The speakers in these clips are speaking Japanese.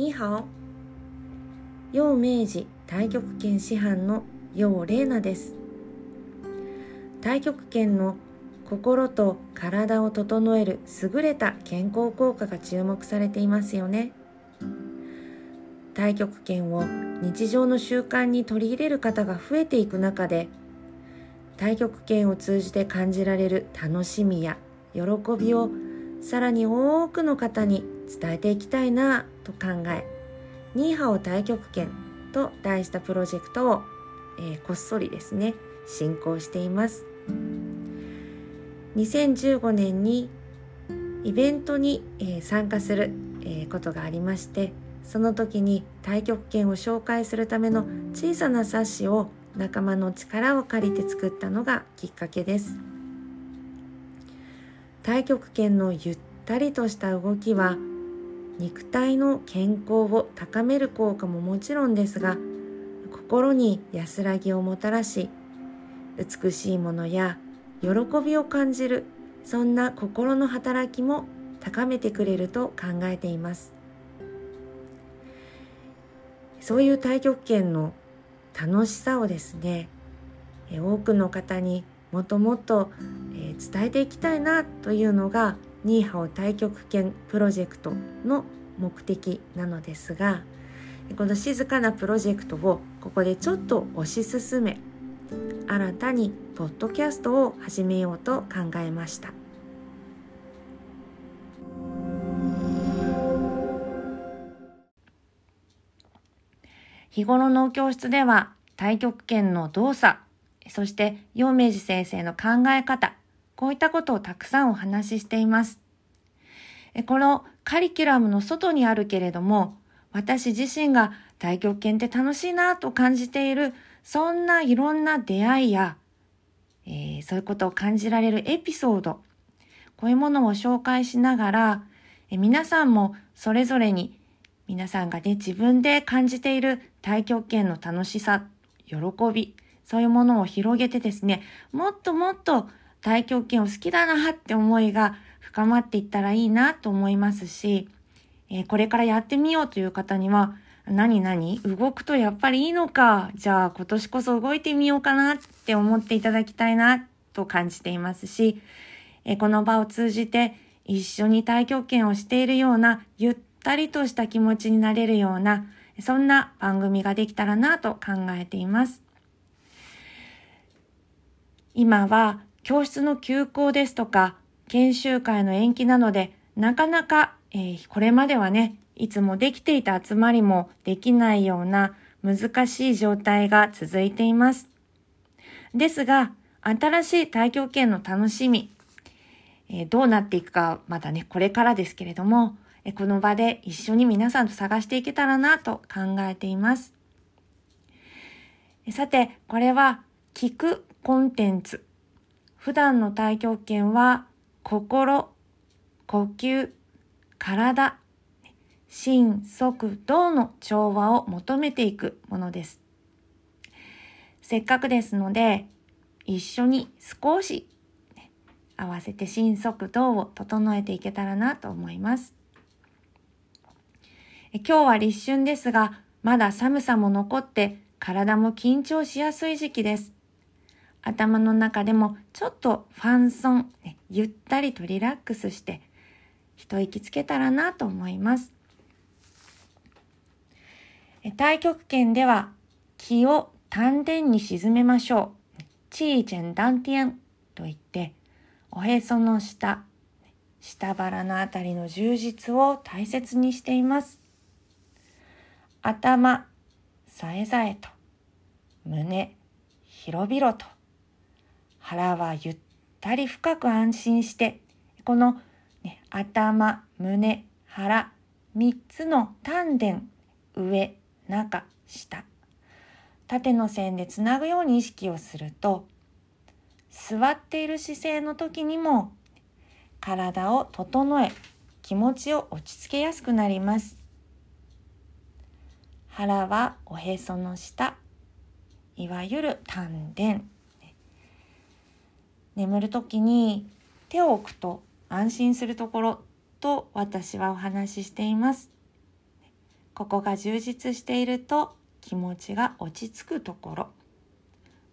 ニーハオ陽明治太極拳師範の陽玲奈です。太極拳の心と体を整える優れた健康効果が注目されていますよね。太極拳を日常の習慣に取り入れる方が増えていく中で太極拳を通じて感じられる楽しみや喜びをさらに多くの方に伝えていきたいなと考えニーハオ太極拳と題したプロジェクトを、えー、こっそりですね進行しています。2015年にイベントに、えー、参加する、えー、ことがありましてその時に太極拳を紹介するための小さな冊子を仲間の力を借りて作ったのがきっかけです。太極拳のゆったりとした動きは肉体の健康を高める効果ももちろんですが心に安らぎをもたらし美しいものや喜びを感じるそんな心の働きも高めてくれると考えています。そういう太極拳の楽しさをですね多くの方にもっともっと伝えていきたいなというのがニーハオ太極拳プロジェクトの目的なのですがこの静かなプロジェクトをここでちょっと推し進め新たにポッドキャストを始めようと考えました。日頃の教室では太極拳の動作、そして陽明寺先生の考え方、こういったことをたくさんお話ししています。このカリキュラムの外にあるけれども、私自身が太極拳って楽しいなと感じている、そんないろんな出会いや、えー、そういうことを感じられるエピソード、こういうものを紹介しながら、え皆さんもそれぞれに皆さんがね、自分で感じている太極拳の楽しさ、喜び、そういうものを広げてですね、もっともっと太極拳を好きだなって思いが深まっていったらいいなと思いますし、えー、これからやってみようという方には、何々動くとやっぱりいいのか。じゃあ今年こそ動いてみようかなって思っていただきたいなと感じていますし、えー、この場を通じて一緒に太極拳をしているようなゆったりとした気持ちになれるような、そんな番組ができたらなと考えています。今は教室の休校ですとか、研修会の延期なので、なかなか、えー、これまではね、いつもできていた集まりもできないような難しい状態が続いています。ですが、新しい太極拳の楽しみ、えー、どうなっていくかまだね、これからですけれども、この場で一緒に皆さんと探していけたらなと考えています。さて、これは聞くコンテンツ。普段の太極拳は心、呼吸、体、心、即、動の調和を求めていくものです。せっかくですので、一緒に少し合わせて心速動を整えていけたらなと思います。今日は立春ですが、まだ寒さも残って体も緊張しやすい時期です。頭の中でもちょっとファンソン、ね、ゆったりとリラックスして一息つけたらなと思います。太極拳では気を丹田に沈めましょう。チーチェンダンティエンと言って、おへその下、下腹のあたりの充実を大切にしています。頭、さえざえと、胸、広々と、腹はゆったり深く安心して、この、ね、頭、胸、腹、三つの丹田、上、中、下、縦の線でつなぐように意識をすると、座っている姿勢の時にも体を整え気持ちを落ち着けやすくなります。腹はおへその下いわゆる丹田眠る時に手を置くと安心するところと私はお話ししています。ここが充実していると気持ちが落ち着くところ。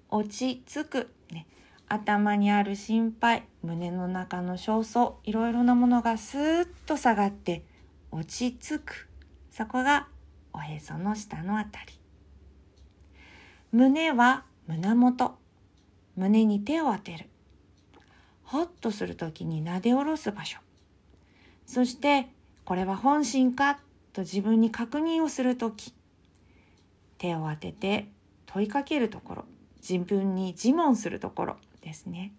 落ち着く、ね、頭にある心配胸の中の焦燥いろいろなものがスーッと下がって落ち着く。そこがおへその下のあたり。胸は胸元。胸に手を当てる。ホッとする時に撫で下ろす場所。そしてこれは本心かと自分に確認をする時。手を当てて問いかけるところ。自分に自問するところですね。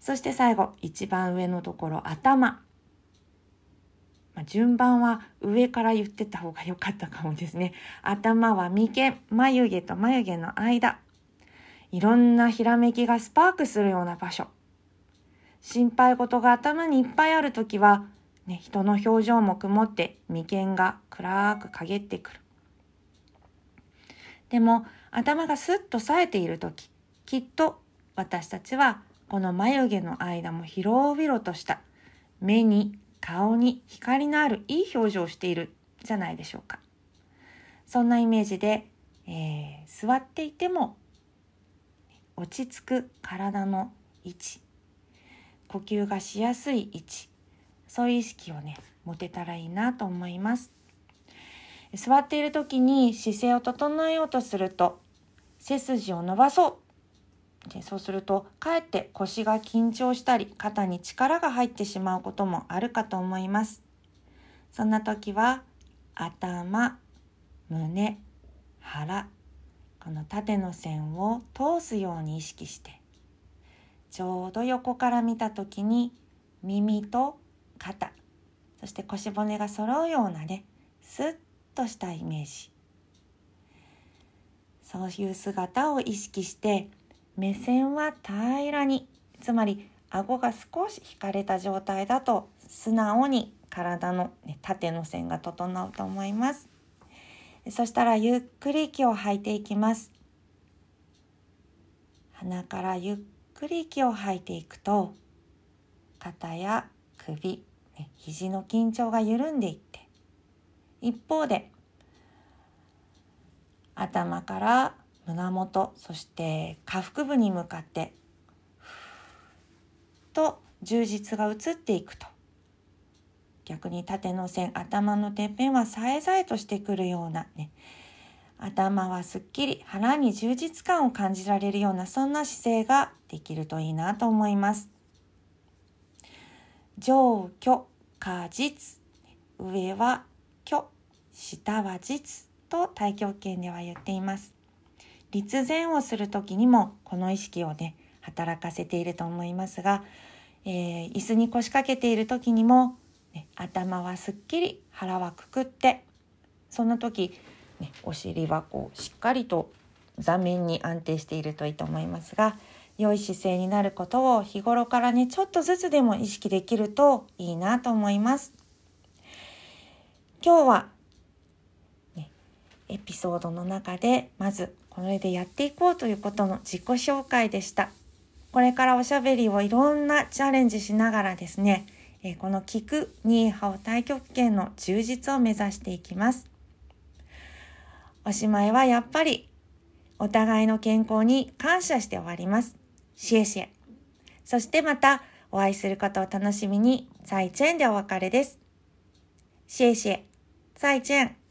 そして最後一番上のところ頭、まあ、順番は上から言ってた方が良かったかもですね。頭は眉間眉毛と眉毛の間。いろんなひらめきがスパークするような場所。心配事が頭にいっぱいある時は、ね、人の表情も曇って眉間が暗く陰ってくる。でも頭がスッと冴えている時きっと私たちはこの眉毛の間も広々とした目に顔に光のあるいい表情をしているじゃないでしょうか。そんなイメージで、えー、座っていても落ち着く体の位置。呼吸がしやすい位置。そういう意識をね持てたらいいなと思います。座っている時に姿勢を整えようとすると背筋を伸ばそう。でそうするとかえって腰が緊張したり肩に力が入ってしまうこともあるかと思います。そんな時は頭胸腹この縦の線を通すように意識してちょうど横から見た時に耳と肩そして腰骨が揃うようなねスッとしたイメージ。そういう姿を意識して目線は平らにつまり顎が少し引かれた状態だと素直に体の、ね、縦の線が整うと思います。そしたらゆっくり息を吐いていきます。鼻からゆっくり息を吐いていくと肩や首、ね、肘の緊張が緩んでいって一方で頭から胸元そして下腹部に向かってと充実が移っていくと。逆に縦の線頭のてっぺんはさえざえとしてくるようなね頭はすっきり腹に充実感を感じられるようなそんな姿勢ができるといいなと思います上虚下実上は虚下は実と太極拳では言っています。立前をする時にもこの意識をね働かせていると思いますが、えー、椅子に腰掛けている時にも、ね、頭はすっきり腹はくくってそんな時、ね、お尻はこうしっかりと座面に安定しているといいと思いますが良い姿勢になることを日頃からねちょっとずつでも意識できるといいなと思います。今日はねエピソードの中でまずこれでやっていこうということの自己紹介でした。これからおしゃべりをいろんなチャレンジしながらですね、この聞くニーハオ太極拳の充実を目指していきます。おしまいはやっぱりお互いの健康に感謝して終わります。シエシエ。そしてまたお会いすることを楽しみに、再チェンでお別れです。シエシエ。再见。